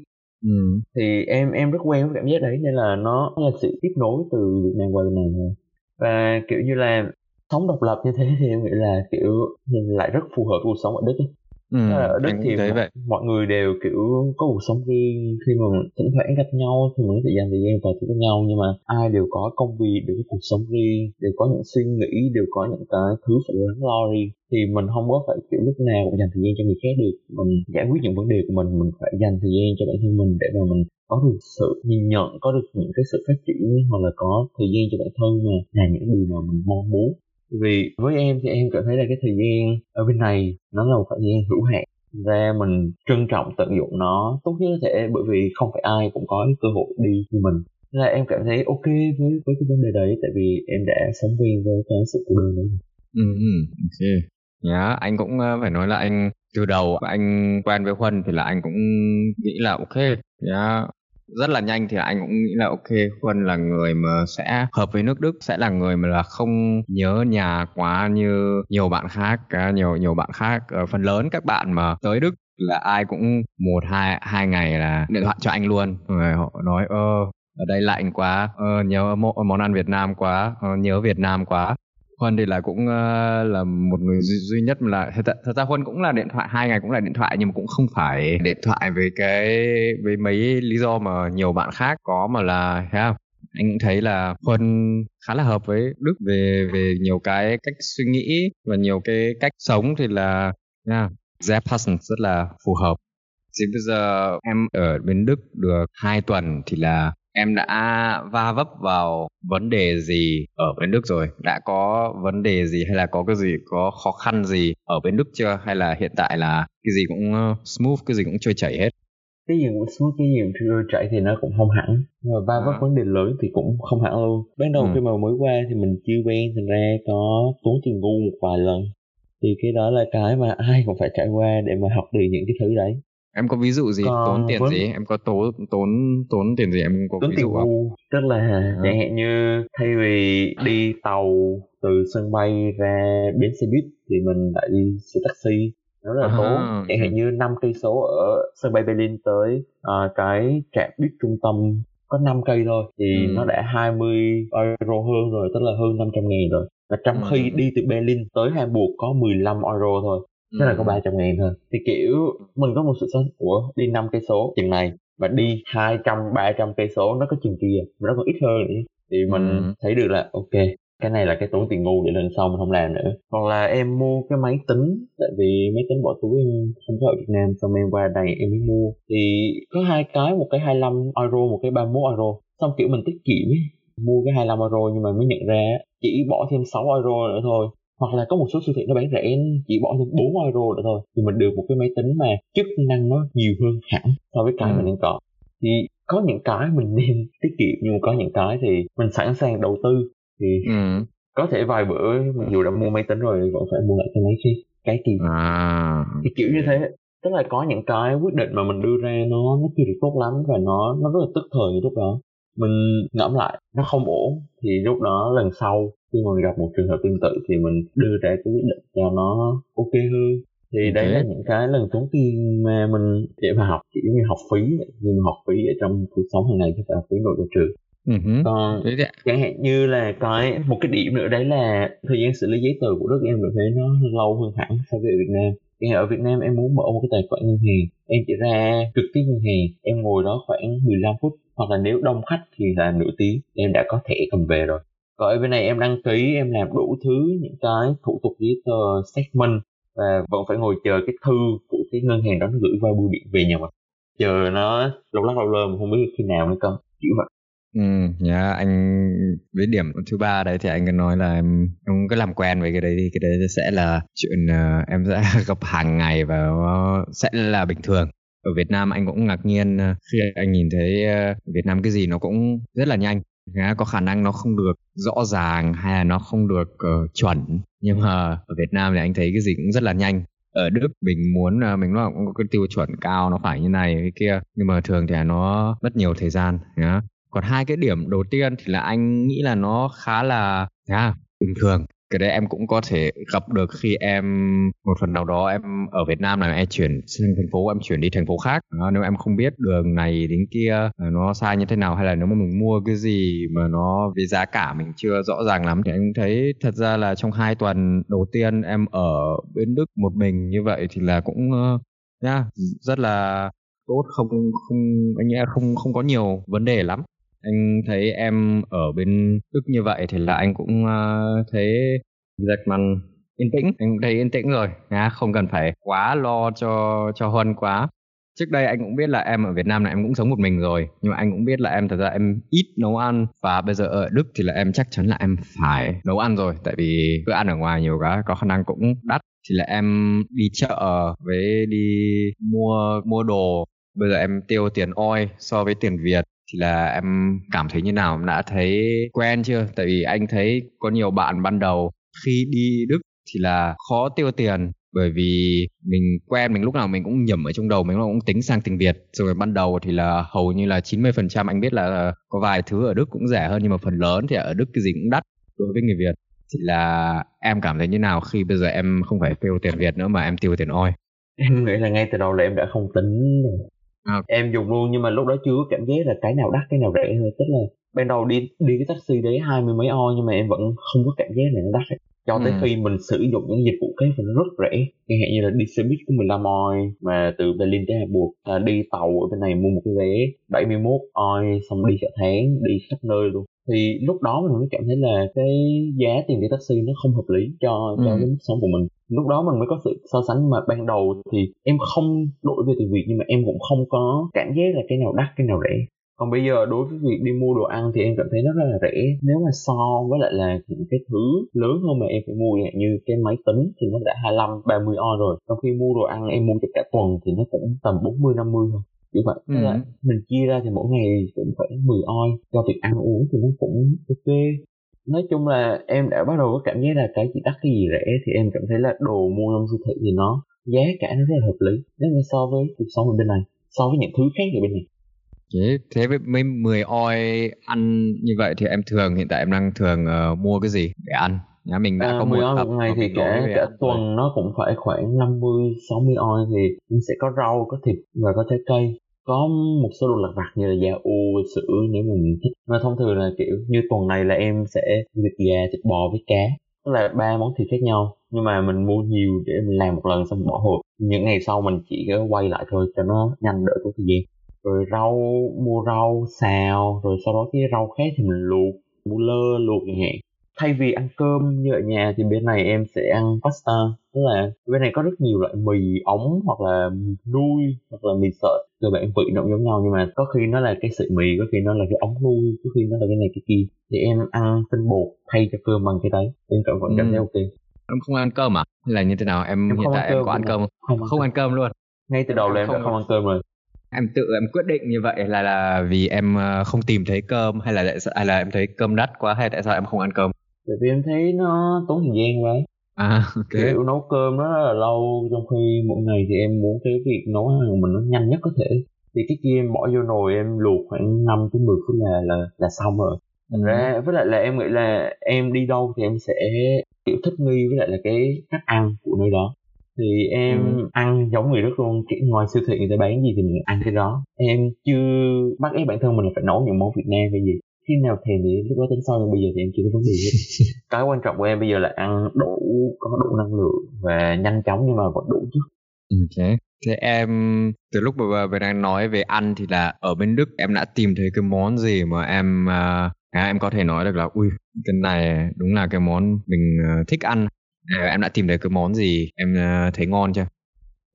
ừ. thì em em rất quen với cảm giác đấy nên là nó là sự tiếp nối từ Việt Nam qua bên này thôi và kiểu như là sống độc lập như thế thì em nghĩ là kiểu lại rất phù hợp với cuộc sống ở Đức ấy. Ừ, ở Đức thì mọi, vậy. mọi người đều kiểu có cuộc sống riêng khi mà thỉnh thoảng gặp nhau thì mình có thể dành thời gian trò chuyện với nhau nhưng mà ai đều có công việc đều có cuộc sống riêng đều có những suy nghĩ đều có những cái thứ phải lớn lo riêng thì mình không có phải kiểu lúc nào cũng dành thời gian cho người khác được mình giải quyết những vấn đề của mình mình phải dành thời gian cho bản thân mình để mà mình có được sự nhìn nhận có được những cái sự phát triển hoặc là có thời gian cho bản thân mà là những điều mà mình mong muốn vì với em thì em cảm thấy là cái thời gian ở bên này nó là một thời gian hữu hạn. Ra mình trân trọng tận dụng nó tốt nhất có thể bởi vì không phải ai cũng có cơ hội đi như mình. Là em cảm thấy ok với với cái vấn đề đấy tại vì em đã sống quen với cái sự cô đơn đấy. Ừ, ừ ok nhá dạ, anh cũng ờ, phải nói là anh từ đầu anh quen với huân thì là anh cũng nghĩ là ok. Nhá rất là nhanh thì anh cũng nghĩ là ok Huân là người mà sẽ hợp với nước Đức sẽ là người mà là không nhớ nhà quá như nhiều bạn khác à, nhiều nhiều bạn khác. Phần lớn các bạn mà tới Đức là ai cũng một hai hai ngày là điện thoại cho anh luôn. Rồi họ nói ơ ở đây lạnh quá ờ, nhớ món ăn Việt Nam quá ờ, nhớ Việt Nam quá. Huân thì là cũng uh, là một người duy, duy nhất mà là thật, thật ra Huân cũng là điện thoại hai ngày cũng là điện thoại nhưng mà cũng không phải điện thoại với cái với mấy lý do mà nhiều bạn khác có mà là thấy không? anh cũng thấy là Huân khá là hợp với Đức về về nhiều cái cách suy nghĩ và nhiều cái cách sống thì là yeah, sehr rất là phù hợp. Thì bây giờ em ở bên Đức được hai tuần thì là em đã va vấp vào vấn đề gì ở bên Đức rồi? Đã có vấn đề gì hay là có cái gì có khó khăn gì ở bên Đức chưa? Hay là hiện tại là cái gì cũng ờ, smooth, cái gì cũng trôi chảy hết? Cái gì cũng smooth, cái gì cũng trôi chảy thì nó cũng không hẳn. Nhưng mà va vấp à. vấn đề lớn thì cũng không hẳn luôn. Ban đầu ừ. khi mà mới qua thì mình chưa quen, thành ra có tốn tiền ngu một vài lần. Thì cái đó là cái mà ai cũng phải trải qua để mà học được những cái thứ đấy em có ví dụ gì? Còn tốn tiền vấn... gì? Em có tốn tốn tốn tiền gì em có tốn ví dụ không? tức là à. chẳng hạn như thay vì đi tàu từ sân bay ra bến xe buýt thì mình lại đi xe taxi. Nó là à, tốn. Chẳng hạn như năm cây số ở sân bay Berlin tới uh, cái trạm buýt trung tâm có 5 cây thôi thì ừ. nó đã 20 euro hơn rồi tức là hơn 500 ngàn rồi. Và trong ừ. khi đi từ Berlin tới Hamburg có 15 euro thôi thế là có 300 ngàn thôi. Thì kiểu mình có một sự sống của đi 5 cây số chừng này và đi 200 300 cây số nó có chừng kia nó còn ít hơn nữa. Thì mình ừ. thấy được là ok cái này là cái tốn tiền ngu để lần sau mình không làm nữa. Hoặc là em mua cái máy tính tại vì máy tính bỏ túi em không có ở Việt Nam xong em qua đây em mới mua. Thì có hai cái một cái 25 euro một cái 31 euro. Xong kiểu mình tiết kiệm ấy. Mua cái 25 euro nhưng mà mới nhận ra chỉ bỏ thêm 6 euro nữa thôi hoặc là có một số siêu thị nó bán rẻ chỉ bỏ thêm 4 euro nữa thôi thì mình được một cái máy tính mà chức năng nó nhiều hơn hẳn so với cái ừ. mình đang có thì có những cái mình nên tiết kiệm nhưng mà có những cái thì mình sẵn sàng đầu tư thì ừ. có thể vài bữa mặc dù đã mua máy tính rồi vẫn phải mua lại cái máy kia cái kỳ à. thì kiểu như thế tức là có những cái quyết định mà mình đưa ra nó nó chưa được tốt lắm và nó nó rất là tức thời lúc đó mình ngẫm lại nó không ổn thì lúc đó lần sau khi mà mình gặp một trường hợp tương tự thì mình đưa ra cái quyết định cho nó ok hơn thì okay. đây là những cái lần tốn tiền mà mình để mà học chỉ như học phí nhưng mà học phí ở trong cuộc sống hàng ngày chứ phải học phí nội trong trường Uh-huh. còn chẳng hạn như là cái một cái điểm nữa đấy là thời gian xử lý giấy tờ của đức em được thấy nó lâu hơn hẳn so với Việt Nam thì ở Việt Nam em muốn mở một cái tài khoản ngân hàng em chỉ ra trực tiếp ngân hàng em ngồi đó khoảng 15 phút hoặc là nếu đông khách thì là nửa tiếng em đã có thẻ cầm về rồi. Còn ở bên này em đăng ký em làm đủ thứ những cái thủ tục giấy tờ statement và vẫn phải ngồi chờ cái thư của cái ngân hàng đó nó gửi qua bưu điện về nhà mình. Chờ nó lâu lắc lâu lơ mà không biết khi nào nữa cơ kiểu vậy. Ừ, nhá yeah, anh với điểm thứ ba đấy thì anh cứ nói là em, em cứ làm quen với cái đấy thì cái đấy sẽ là chuyện uh, em sẽ gặp hàng ngày và nó sẽ là bình thường ở Việt Nam anh cũng ngạc nhiên ờ, khi anh nhìn thấy ờ, Việt Nam cái gì nó cũng rất là nhanh. Có khả năng nó không được rõ ràng hay là nó không được uh, chuẩn. Nhưng mà ở Việt Nam thì anh thấy cái gì cũng rất là nhanh. Ở Đức mình muốn uh, mình nó cũng có cái tiêu chuẩn cao nó phải như này cái kia. Nhưng mà thường thì nó mất nhiều thời gian nhá. Còn hai cái điểm đầu tiên thì là anh nghĩ là nó khá là yeah, bình thường cái đấy em cũng có thể gặp được khi em một phần nào đó em ở Việt Nam này em chuyển sang thành phố em chuyển đi thành phố khác. Đó, nếu em không biết đường này đến kia ờ, nó sai như thế nào hay là nếu mà mình mua cái gì mà nó với giá cả mình chưa rõ ràng lắm thì anh thấy thật ra là trong hai tuần đầu tiên em ở bên Đức một mình như vậy thì là cũng uh, yeah, rất là tốt không không anh nghĩ không không có nhiều vấn đề lắm anh thấy em ở bên Đức như vậy thì là anh cũng uh, thấy Jackman yên tĩnh. Anh cũng thấy yên tĩnh rồi nha không cần phải quá lo cho cho Huân quá. Trước đây anh cũng biết là em ở Việt Nam này em cũng sống một mình rồi nhưng mà anh cũng biết là em thật ra em ít nấu ăn. Và bây giờ ở Đức thì là em chắc chắn là em phải nấu ăn rồi tại vì bữa ăn ở ngoài nhiều quá có khả năng cũng đắt. Thì là em đi chợ với đi mua mua đồ. Bây giờ em tiêu tiền oi so với tiền Việt thì là em cảm thấy như nào? Em đã thấy quen chưa? Tại vì anh thấy có nhiều bạn ban đầu khi đi đức thì là khó tiêu tiền, bởi vì mình quen, mình lúc nào mình cũng nhẩm ở trong đầu, mình cũng tính sang tiếng Việt. Rồi ban đầu thì là hầu như là 90% anh biết là có vài thứ ở Đức cũng rẻ hơn, nhưng mà phần lớn thì ở Đức cái gì cũng đắt đối với người Việt. Thì là em cảm thấy như nào khi bây giờ em không phải tiêu tiền Việt nữa mà em tiêu tiền oi? Em nghĩ là ngay từ đầu là em đã không tính à. em dùng luôn nhưng mà lúc đó chưa có cảm giác là cái nào đắt cái nào rẻ thôi tức là ban đầu đi đi cái taxi đấy hai mươi mấy o nhưng mà em vẫn không có cảm giác là nó đắt ấy. cho tới ừ. khi mình sử dụng những dịch vụ cái thì nó rất rẻ chẳng hạn như là đi xe buýt có 15 oi mà từ Berlin tới Hamburg là đi tàu ở bên này mua một cái vé 71 oi xong đi cả tháng đi khắp nơi luôn thì lúc đó mình mới cảm thấy là cái giá tiền đi taxi nó không hợp lý cho cho ừ. cái mức sống của mình. Lúc đó mình mới có sự so sánh mà ban đầu thì em không đổi về từ việc nhưng mà em cũng không có cảm giác là cái nào đắt cái nào rẻ. Còn bây giờ đối với việc đi mua đồ ăn thì em cảm thấy nó rất là rẻ. Nếu mà so với lại là những cái thứ lớn hơn mà em phải mua như cái máy tính thì nó đã 25 30 on rồi. Trong khi mua đồ ăn em mua cho cả tuần thì nó cũng tầm 40 50 thôi như vậy ừ. là mình chia ra thì mỗi ngày cũng phải 10 oi cho việc ăn uống thì nó cũng ok nói chung là em đã bắt đầu có cảm giác là cái gì đắt cái gì rẻ thì em cảm thấy là đồ mua trong siêu thị thì nó giá cả nó rất là hợp lý nếu mà so với cuộc sống ở bên này so với những thứ khác ở bên này Thế, thế với mấy 10 oi ăn như vậy thì em thường hiện tại em đang thường uh, mua cái gì để ăn? Nhà mình đã à, có 10 oi một ngày thì cả cả tuần nó cũng phải khoảng 50 60 oi thì mình sẽ có rau, có thịt và có trái cây. Có một số đồ lặt vặt như là da u sữa nếu mình thích. Mà thông thường là kiểu như tuần này là em sẽ thịt gà thịt bò với cá. Tức là ba món thịt khác nhau nhưng mà mình mua nhiều để mình làm một lần xong bỏ hộp những ngày sau mình chỉ có quay lại thôi cho nó nhanh đỡ tốn thời gian. Rồi rau mua rau xào rồi sau đó cái rau khác thì mình luộc mua lơ luộc chẳng hạn thay vì ăn cơm như ở nhà thì bên này em sẽ ăn pasta. Tức là bên này có rất nhiều loại mì ống hoặc là nuôi hoặc là mì sợi. Cơ bản vị nó giống nhau nhưng mà có khi nó là cái sợi mì có khi nó là cái ống nuôi có khi nó là cái này cái kia. Thì em ăn tinh bột thay cho cơm bằng cái đấy. Em cảm vẫn cảm thấy ừ. ok. Em không ăn cơm à? Hay là như thế nào? Em, Em hiện tại em có ăn cơm không? Không ăn không cơm. ăn cơm luôn. Ngay từ đầu là em đã Không- không ăn cơm rồi. Em tự em quyết định như vậy là là vì em ờ, không tìm thấy cơm hay là tại sao- hay là em thấy cơm đắt quá hay tại sao em không ăn cơm tại vì em thấy nó tốn thời gian quá. À ok. Kiểu nấu cơm nó rất là lâu trong khi mỗi ngày thì em muốn cái việc nấu ăn của mình nó nhanh nhất có thể. Thì cái kia em bỏ vô nồi em luộc khoảng 5 tới 10 phút là là là xong rồi. Thành ra với lại là em nghĩ là em đi đâu thì em sẽ kiểu thích nghi với lại là cái cách ăn của nơi đó. Thì em Ừ. ăn giống người Đức luôn kiểu ngoài siêu thị người ta bán gì thì mình ăn cái đó. Em chưa bắt ép bản thân mình là phải nấu những món Việt Nam hay gì khi nào thèm thì lúc đó tính sau nhưng bây giờ thì em chưa có vấn đề hết cái quan trọng của em bây giờ là ăn đủ có đủ năng lượng và nhanh chóng nhưng mà vẫn đủ chứ Ok. Thế em từ lúc vừa vừa đang nói về ăn thì là ở bên Đức em đã tìm thấy cái món gì mà em à, à, em có thể nói được là ui cái này đúng là cái món mình à, thích ăn. À, em đã tìm thấy cái món gì em à, thấy ngon chưa?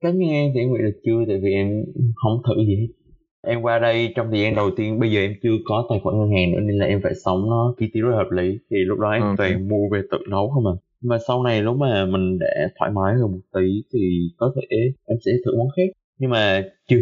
cá nhân em thì em nghĩ là chưa tại vì em không thử gì hết em qua đây trong thời gian đầu tiên bây giờ em chưa có tài khoản ngân hàng nữa nên là em phải sống nó chi tiêu rất hợp lý. Thì lúc đó em Ok. toàn mua về tự nấu không à. Mà sau này lúc mà mình đã thoải mái hơn một tí thì có thể em sẽ thử món khác. Nhưng mà chưa.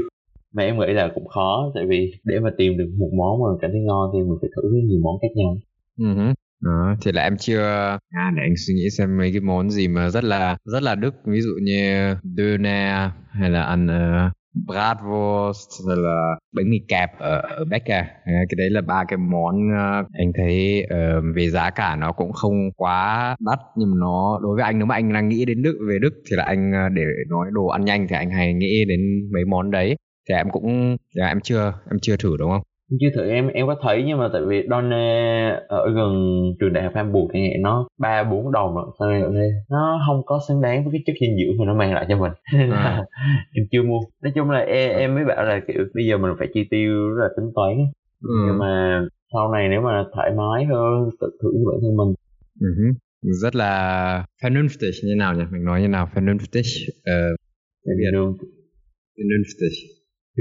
Mà em nghĩ là cũng khó tại vì để mà tìm được một món mà cảm thấy ngon thì mình phải thử rất nhiều món khác nhau. Ừ hứ. Đó, thì là em chưa à để anh suy nghĩ xem mấy cái món gì mà rất là rất là Đức. Ví dụ như döner hay là ăn uh, bratwurst rồi là bánh mì kẹp ở ở Becker à. ờ, cái đấy là ba cái món ờ, anh thấy ờ, về giá cả nó cũng không quá đắt nhưng mà nó đối với anh nếu mà anh đang nghĩ đến Đức về Đức thì là anh để nói đồ ăn nhanh thì anh hay nghĩ đến mấy món đấy. Thì em cũng dạ, em chưa em chưa thử đúng không? Chưa thử em em có thấy nhưng mà tại vì Donne ở gần trường đại học Hamburg hạn nó ba bốn đồng rồi sao này đây nó không có xứng đáng với cái chất dinh dưỡng mà nó mang lại cho mình. Nên là À. em chưa mua. Nói chung là em, em mới bảo là kiểu bây giờ mình phải chi tiêu rất là tính toán. Ừ. nhưng mà sau này nếu mà thoải mái hơn tự thử với bản thân mình. Hứ. rất là vernünftig như nào nhỉ? Mình nói như nào? Vernünftig thì luôn vernünftig thì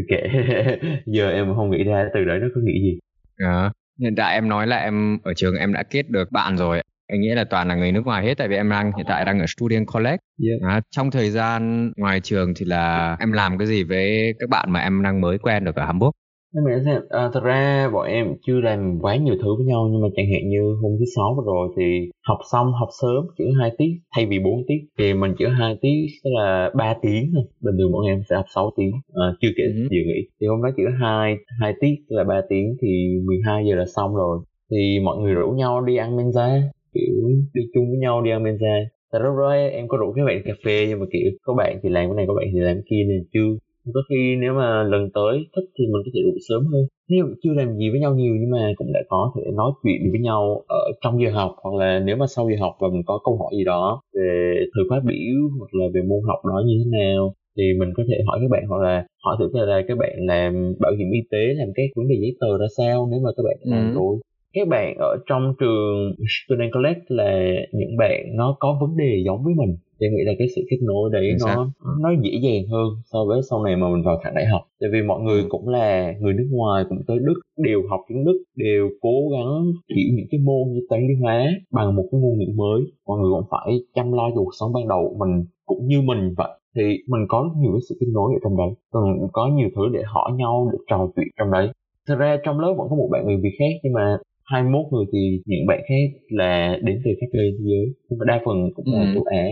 kệ giờ em không nghĩ ra từ đấy nó có nghĩ gì Đó. hiện tại em nói là em ở trường em đã kết được bạn rồi anh nghĩ là toàn là người nước ngoài hết tại vì em đang hiện tại đang ở Student College Yeah. Đó. trong thời gian ngoài trường thì là em làm cái gì với các bạn mà em đang mới quen được ở Hamburg Nhưng mà em xem, à, thật ra bọn em chưa làm quá nhiều thứ với nhau nhưng mà chẳng hạn như hôm thứ sáu vừa rồi thì học xong học sớm chỉ 2 tiết thay vì 4 tiết thì mình chỉ 2 tiết tức là 3 tiếng thôi. Bình thường bọn em sẽ học 6 tiếng. À, chưa kể Ừ. giờ nghỉ. Thì hôm đó chỉ có hai hai tiết là 3 tiếng thì 12 giờ là xong rồi. Thì mọi người rủ nhau đi ăn menza kiểu đi chung với nhau đi ăn menza. Tại lúc đó em có rủ các bạn cà phê nhưng mà kiểu có bạn thì làm cái này có bạn thì làm cái kia nên chưa có khi nếu mà lần tới thích thì mình có thể rủ sớm hơn. Nếu chưa làm gì với nhau nhiều nhưng mà cũng đã có thể nói chuyện với nhau ở trong giờ học hoặc là nếu mà sau giờ học và mình có câu hỏi gì đó về thời khóa biểu hoặc là về môn học đó như thế nào thì mình có thể hỏi các bạn hoặc là hỏi thử là các bạn làm bảo hiểm y tế làm các vấn đề giấy tờ ra sao nếu mà các bạn làm Ừ. rồi. Các bạn ở trong trường student college là những bạn nó có vấn đề giống với mình thì em nghĩ là cái sự kết nối đấy Chính xác. nó nó dễ dàng hơn so với sau này mà mình vào thẳng đại học. Tại vì mọi người Ừ. cũng là người nước ngoài cũng tới đức đều học tiếng đức đều cố gắng hiểu những cái môn như toán lý hóa bằng một cái ngôn ngữ mới. Mọi người cũng phải chăm lo cho cuộc sống ban đầu của mình cũng như mình vậy. Thì mình có rất nhiều cái sự kết nối ở trong đấy. Còn có nhiều thứ để hỏi nhau để trò chuyện trong đấy. Thật ra trong lớp vẫn có một bạn người việt khác nhưng mà 21 người thì những bạn khác là đến từ các nơi thế giới. Nhưng mà đa phần cũng là Ừ. châu Á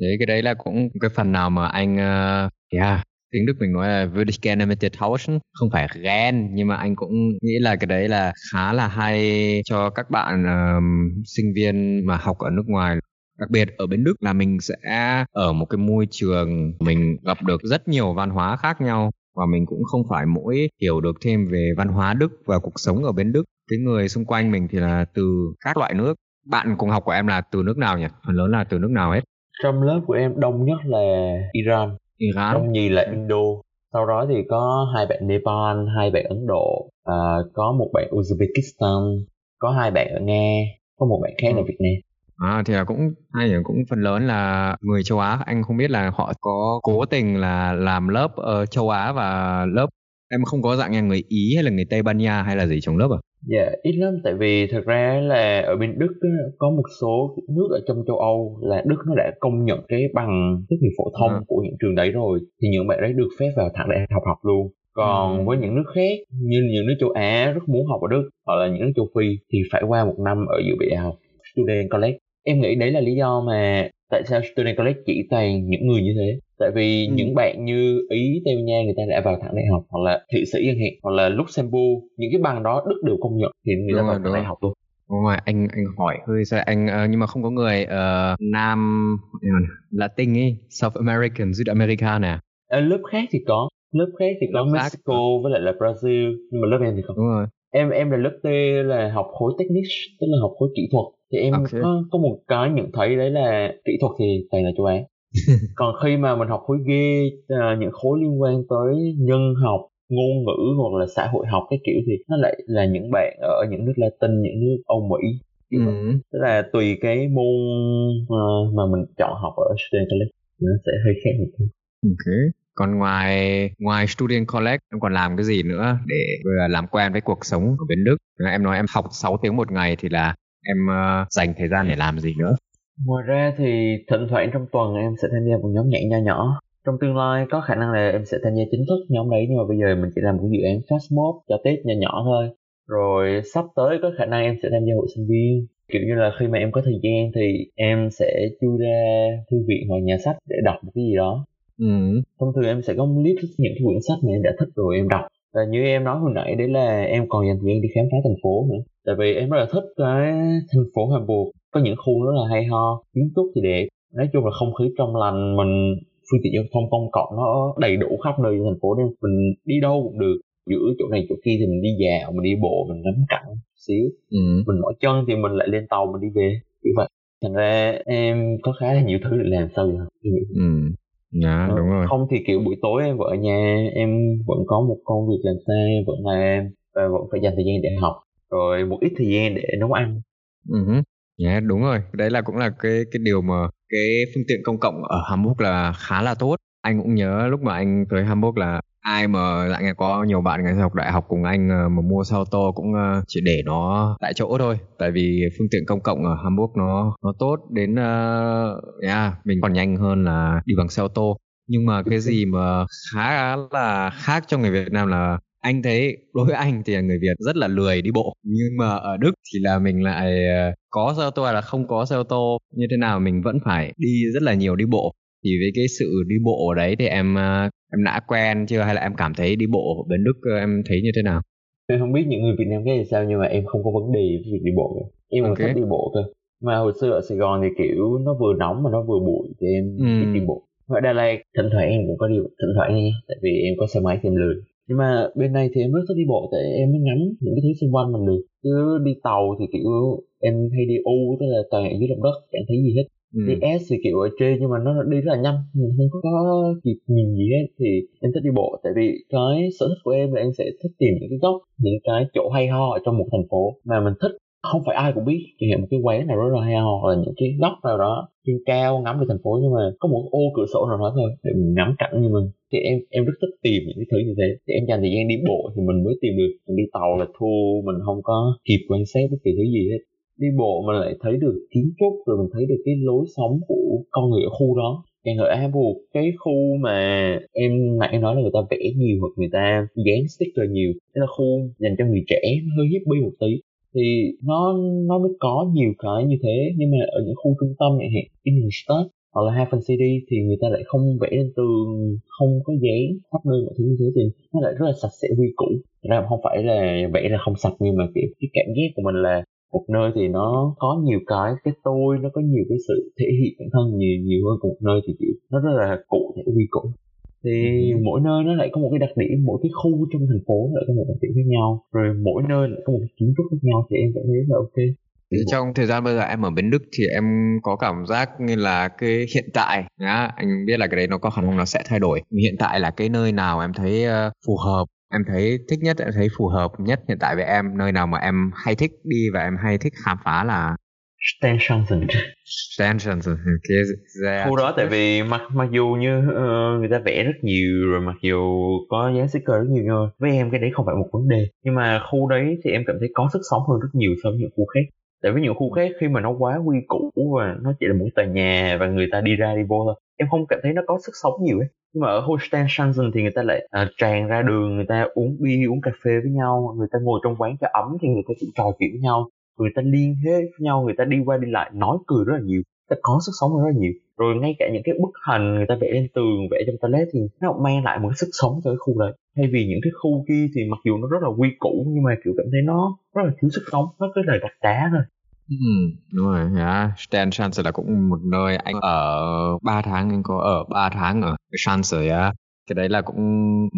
Đấy, cái đấy là cũng cái phần nào mà anh uh, yeah, tiếng Đức mình nói là würde ich gerne mit dir tauschen. Không phải ghen nhưng mà anh cũng nghĩ là cái đấy là khá là hay cho các bạn ờm, sinh viên mà học ở nước ngoài. Đặc biệt ở bên Đức là mình sẽ ở một cái môi trường mình gặp được rất nhiều văn hóa khác nhau và mình cũng không phải mỗi hiểu được thêm về văn hóa Đức và cuộc sống ở bên Đức. Cái người xung quanh mình thì là từ các loại nước. Bạn cùng học của em là từ nước nào nhỉ? Phần lớn là từ nước nào hết? Trong lớp của em đông nhất là Iran. Iran. Đông nhì là Indo. Sau đó thì có hai bạn Nepal hai bạn Ấn Độ à, có một bạn Uzbekistan có hai bạn ở Nga có một bạn khác là Ừ. Việt Nam. À thì là cũng hay nhỉ cũng phần lớn là người châu Á. Anh không biết là họ có cố tình là làm lớp ở châu Á và lớp em không có dạng nhà người Ý hay là người Tây Ban Nha hay là gì trong lớp à? Dạ, ít lắm tại vì thật ra là ở bên Đức có một số nước ở trong châu Âu là Đức nó đã công nhận cái bằng tốt nghiệp phổ thông À. của những trường đấy rồi thì những bạn đấy được phép vào thẳng đại học học luôn. Còn Ừ. với những nước khác như những nước châu Á rất muốn học ở Đức hoặc là những nước châu Phi thì phải qua một năm ở dự bị đại học student college. Em nghĩ đấy là lý do mà tại sao student college chỉ toàn những người như thế. Tại vì Ừ. những bạn như Ý, Tây Ban Nha người ta đã vào thẳng đại học hoặc là Thụy Sĩ chẳng hạn hoặc là Luxembourg những cái bằng đó Đức đều công nhận thì người ta vào thẳng đại học luôn. Đúng rồi, anh anh hỏi hơi sai anh ờ, nhưng mà không có người ờ, Nam Latin ấy, South American, South America nè. À, lớp khác thì có lớp khác thì có Lớp khác. Mexico với lại là Brazil nhưng mà lớp em thì không Đúng rồi. em em là lớp T là học khối technique tức là học khối kỹ thuật thì em có có một cái nhận thấy đấy là kỹ thuật thì toàn là châu Á còn khi mà mình học khối G à, những khối liên quan tới nhân học ngôn ngữ hoặc là xã hội học cái kiểu thì nó lại là những bạn ở những nước Latin những nước Âu Mỹ. Ừ. tức là tùy cái môn ờ, mà mình chọn học ở student college nó sẽ hơi khác một chút Ok. Còn ngoài ngoài student college em còn làm cái gì nữa để vừa làm quen với cuộc sống ở bên Đức? Em nói em học 6 tiếng một ngày thì là em ờ, dành thời gian để làm gì nữa? Ngoài ra thì thỉnh thoảng trong tuần em sẽ tham gia một nhóm nhảy nho nhỏ. Trong tương lai có khả năng là em sẽ tham gia chính thức nhóm đấy nhưng mà bây giờ mình chỉ làm một dự án fast mob cho Tết nhỏ nhỏ thôi. Rồi sắp tới có khả năng em sẽ tham gia hội sinh viên. Kiểu như là khi mà em có thời gian thì em sẽ chui ra thư viện hoặc nhà sách để đọc một cái gì đó. Ừ. Thông thường em sẽ có một list những cái quyển sách mà em đã thích rồi em đọc. Và như em nói hồi nãy đấy là em còn dành thời gian đi khám phá thành phố nữa. Tại vì em rất là thích cái thành phố Hamburg. Có những khu rất là hay ho, kiến trúc thì đẹp. Nói chung là không khí trong lành, mình phương tiện giao thông công cộng nó đầy đủ khắp nơi trong thành phố nên mình đi đâu cũng được. Giữa chỗ này chỗ kia thì mình đi dạo, mình đi bộ, mình ngắm cảnh xíu. Ừ. Mình mỏi chân thì mình lại lên tàu mình đi về. Như vậy. Thành ra em có khá là nhiều thứ để làm sau giờ. Ừ. Dạ, Ờ, đúng rồi. Không thì kiểu buổi tối em vẫn ở nhà, em vẫn có một công việc làm xa, em vẫn làm và vẫn phải dành thời gian để học. Rồi một ít thời gian để nấu ăn. Ừ. Dạ, đúng rồi. Đấy là cũng là cái cái điều mà cái phương tiện công cộng ở Hamburg là khá là tốt. Anh cũng nhớ lúc mà anh tới Hamburg là ai mà lại nghe có nhiều bạn ngày học đại học cùng anh ờ, mà mua xe ô tô cũng ờ, chỉ để nó tại chỗ thôi. Tại vì phương tiện công cộng ở Hamburg nó nó tốt đến uh, yeah, mình còn nhanh hơn là đi bằng xe ô tô. Nhưng mà cái gì mà khá là khác cho người Việt Nam là anh thấy đối với anh thì là người Việt rất là lười đi bộ. Nhưng mà ở Đức thì là mình lại có xe ô tô hay là không có xe ô tô như thế nào mình vẫn phải đi rất là nhiều đi bộ. Thì với cái sự đi bộ ở đấy thì em em đã quen chưa hay là em cảm thấy đi bộ ở bên Đức ờ, em thấy như thế nào Em không biết những người Việt Nam cái gì sao nhưng mà em không có vấn đề với việc đi bộ. cả. Em còn Ok. thích đi bộ cơ. Mà hồi xưa ở Sài Gòn thì kiểu nó vừa nóng mà nó vừa bụi thì em Ừ. thích đi bộ. Ở Đà Lạt thỉnh thoảng em cũng có đi thỉnh thoảng nha tại vì em có xe máy thì em lười. Nhưng mà bên này thì em rất thích đi bộ tại em mới ngắm những cái thứ xung quanh mình được. Chứ đi tàu thì kiểu em hay đi U tức là toàn ở dưới lòng đất chẳng thấy gì hết ừ. đi S thì kiểu ở trên nhưng mà nó đi rất là nhanh. Mình không có kịp nhìn gì hết. Thì em thích đi bộ. Tại vì cái sở thích của em là em sẽ thích tìm những cái góc, những cái chỗ hay ho ở trong một thành phố mà mình thích. Không phải ai cũng biết. Chẳng hạn một cái quán nào đó là hay ho hoặc là những cái góc nào đó trên cao ngắm về thành phố. Nhưng mà có một ô cửa sổ nào đó thôi để mình ngắm cảnh như mình. Thì em em rất thích tìm những cái thứ như thế. Thì em dành thời gian đi bộ thì mình mới tìm được. Mình đi tàu là thua. Mình không có kịp quan sát bất kỳ thứ gì hết đi bộ mình lại thấy được kiến trúc, rồi mình thấy được cái lối sống của con người ở khu đó. Chẳng ở Apple cái khu mà em nãy em nói là người ta vẽ nhiều hoặc người ta dán sticker nhiều. Đó là khu dành cho người trẻ, nó hơi hippie một tí. Thì nó nó mới có nhiều cái như thế. Nhưng mà ở những khu trung tâm chẳng hạn Innenstadt hoặc là Hafen City thì người ta lại không vẽ lên tường, không có dán khắp nơi mọi thứ như thế. Thì nó lại rất là sạch sẽ, quy củ. Ra không phải là vẽ là không sạch, nhưng mà kiểu cái cảm giác của mình là một nơi thì nó có nhiều cái cái tôi nó có nhiều cái sự thể hiện bản thân nhiều nhiều hơn. Một nơi thì kiểu nó rất là cụ thể quy củ. Thì Ừ. mỗi nơi nó lại có một cái đặc điểm mỗi cái khu trong thành phố lại có một đặc điểm khác nhau. Rồi mỗi nơi lại có một cái kiến trúc khác nhau thì em cảm thấy là ok. Thì trong thời gian bây giờ em ở bên Đức thì em có cảm giác như là cái hiện tại nhá, anh biết là cái đấy nó có khả năng nó sẽ thay đổi. Hiện tại là cái nơi nào em thấy ờ, phù hợp, em thấy thích nhất, em thấy phù hợp nhất hiện tại với em, nơi nào mà em hay thích đi và em hay thích khám phá là Stenshausen Stenshausen cái ra khu đó tại vì mặc mặc dù như uh, người ta vẽ rất nhiều rồi mặc dù có dán sticker rất nhiều rồi với em cái đấy không phải một vấn đề. Nhưng mà khu đấy thì em cảm thấy có sức sống hơn rất nhiều so với những khu khác. Tại vì những khu khác khi mà nó quá quy củ và nó chỉ là một tòa nhà và người ta đi ra đi vô thôi em không cảm thấy nó có sức sống nhiều ấy. Nhưng mà ở Holstein Shansen thì người ta lại à, tràn ra đường người ta uống bia uống cà phê với nhau. Người ta ngồi trong quán cho ấm thì người ta cũng trò chuyện với nhau. Người ta liên hệ với nhau người ta đi qua đi lại nói cười rất là nhiều. Ta có sức sống rất là nhiều. Rồi ngay cả những cái bức hình người ta vẽ lên tường vẽ trong toilet thì nó mang lại một cái sức sống cho cái khu đấy. Thay vì những cái khu kia thì mặc dù nó rất là quy củ nhưng mà kiểu cảm thấy nó rất là thiếu sức sống nó cứ lời gạch đá thôi. Ừ, đúng rồi, yeah. Stan Chance là cũng một nơi anh ở 3 tháng, anh có ở 3 tháng ở Chance, yeah. Cái đấy là cũng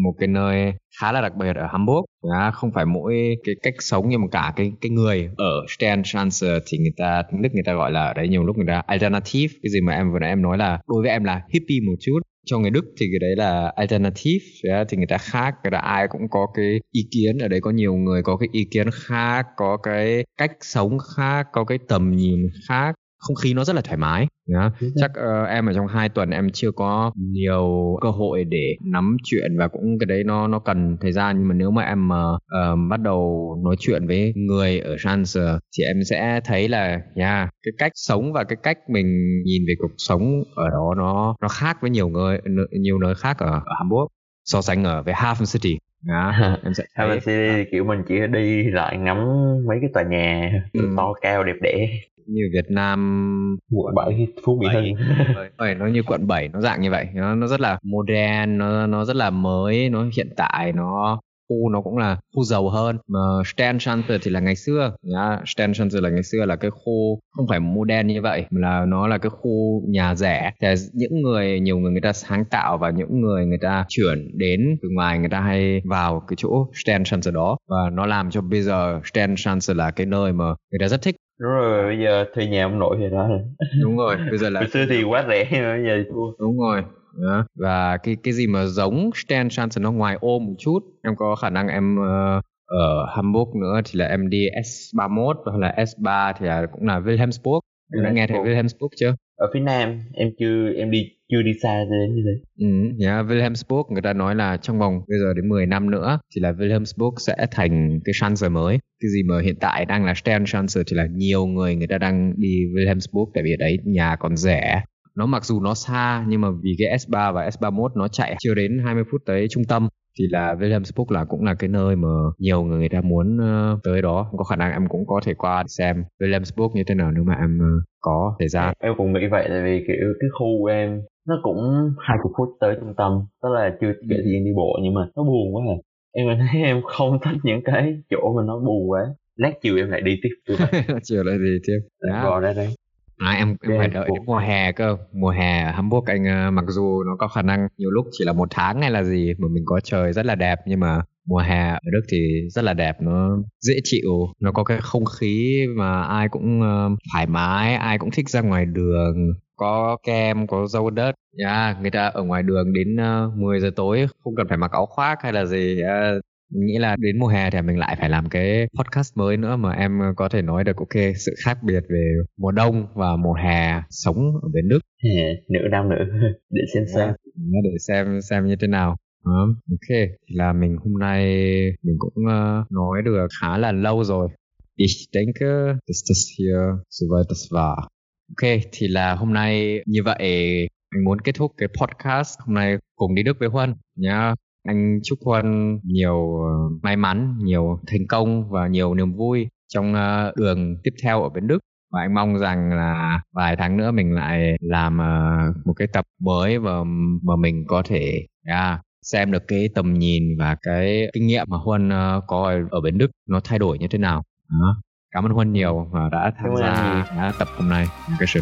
một cái nơi khá là đặc biệt ở Hamburg, yeah. không phải mỗi cái cách sống nhưng mà cả cái cái người ở Stan Chance thì người ta tiếng Đức người ta gọi là ở đấy nhiều lúc người ta alternative, cái gì mà em vừa nãy em nói là đối với em là hippie một chút, cho người Đức thì cái đấy là alternative yeah, thì người ta khác người ta ai cũng có cái ý kiến ở đấy có nhiều người có cái ý kiến khác có cái cách sống khác có cái tầm nhìn khác không khí nó rất là thoải mái yeah. chắc uh, em ở trong hai tuần em chưa có nhiều cơ hội để nắm chuyện và cũng cái đấy nó nó cần thời gian nhưng mà nếu mà em uh, bắt đầu nói chuyện với người ở Chance thì em sẽ thấy là yeah, cái cách sống và cái cách mình nhìn về cuộc sống ở đó nó nó khác với nhiều người nhiều nơi khác ở, ở Hamburg so sánh ở với Hafen City đó, em sẽ Hafen City kiểu mình chỉ đi lại ngắm mấy cái tòa nhà ừ. to cao đẹp đẽ như Việt Nam quận 7 Phú Mỹ Hưng. Bởi nó như quận 7 nó dạng như vậy. Nó nó rất là modern nó nó rất là mới nó hiện tại nó khu nó cũng là khu giàu hơn. Mà Sternchanter thì là ngày xưa. Nhá Sternchanter là ngày xưa là cái khu không phải modern như vậy mà là nó là cái khu nhà rẻ. Thì những người nhiều người người ta sáng tạo và những người người ta chuyển đến từ ngoài người ta hay vào cái chỗ Sternchanter đó. Và nó làm cho bây giờ Sternchanter là cái nơi mà người ta rất thích đúng rồi bây giờ thuê nhà ông nội thì đó. Đúng rồi bây giờ là hồi xưa thì quá rẻ bây giờ thua. Đúng rồi đó. và cái cái gì mà giống Stan Johnson nó ngoài ôm một chút em có khả năng em uh, ở Hamburg nữa thì là em đi S31 hoặc là S3 thì là cũng là Wilhelmsburg. Em đã nghe thấy Wilhelmsburg chưa? Ở phía nam em chưa em đi chưa đi xa đến như thế. Ừ, yeah, Wilhelmsburg người ta nói là trong vòng bây giờ đến 10 năm nữa thì là Wilhelmsburg sẽ thành cái Schanze mới. Cái gì mà hiện tại đang là Stern Schanze thì là nhiều người người ta đang đi Wilhelmsburg tại vì ở đấy nhà còn rẻ. Nó mặc dù nó xa nhưng mà vì cái S3 và S31 nó chạy chưa đến 20 phút tới trung tâm thì là Wilhelmsburg là cũng là cái nơi mà nhiều người người ta muốn uh, tới đó. Có khả năng em cũng có thể qua xem Wilhelmsburg như thế nào nếu mà em uh, có thời gian. Em cũng nghĩ vậy tại vì kiểu cái khu em nó cũng hai chục phút tới trung tâm tức là chưa kể thời gian đi bộ nhưng mà nó buồn quá à. Em thấy em không thích những cái chỗ mà nó buồn quá. Lát chiều em lại đi tiếp. Chiều lại đi tiếp. Đó. vào đây đây À, em em phải đợi đến mùa hè cơ. Mùa hè ở Hamburg anh uh, mặc dù nó có khả năng nhiều lúc chỉ là một tháng hay là gì mà mình có trời rất là đẹp nhưng mà mùa hè ở Đức thì rất là đẹp nó dễ chịu nó có cái không khí mà ai cũng uh, thoải mái ai cũng thích ra ngoài đường có kem có dâu đất yeah, người ta ở ngoài đường đến uh, 10 giờ tối không cần phải mặc áo khoác hay là gì uh, nghĩ là đến mùa hè thì mình lại phải làm cái podcast mới nữa mà em có thể nói được ok sự khác biệt về mùa đông và mùa hè sống ở bên Đức nửa năm nữa để xem xem để xem xem như thế nào. Đó. ok thì là mình hôm nay mình cũng uh, nói được khá là lâu rồi. Ich denke, dass das hier soweit das war. Ok, thì là hôm nay như vậy. Mình muốn kết thúc cái podcast hôm nay cùng đi Đức với Huân nhá anh chúc Huân nhiều ờ, may mắn nhiều thành công và nhiều niềm vui trong ờ, đường tiếp theo ở bên Đức. Và anh mong rằng là vài tháng nữa mình lại làm ờ, một cái tập mới và mà mình có thể yeah, xem được cái tầm nhìn và cái kinh nghiệm mà Huân có ở bên Đức nó thay đổi như thế nào. Đó. cảm ơn Huân nhiều và đã tham gia đã tập hôm nay. Cái sự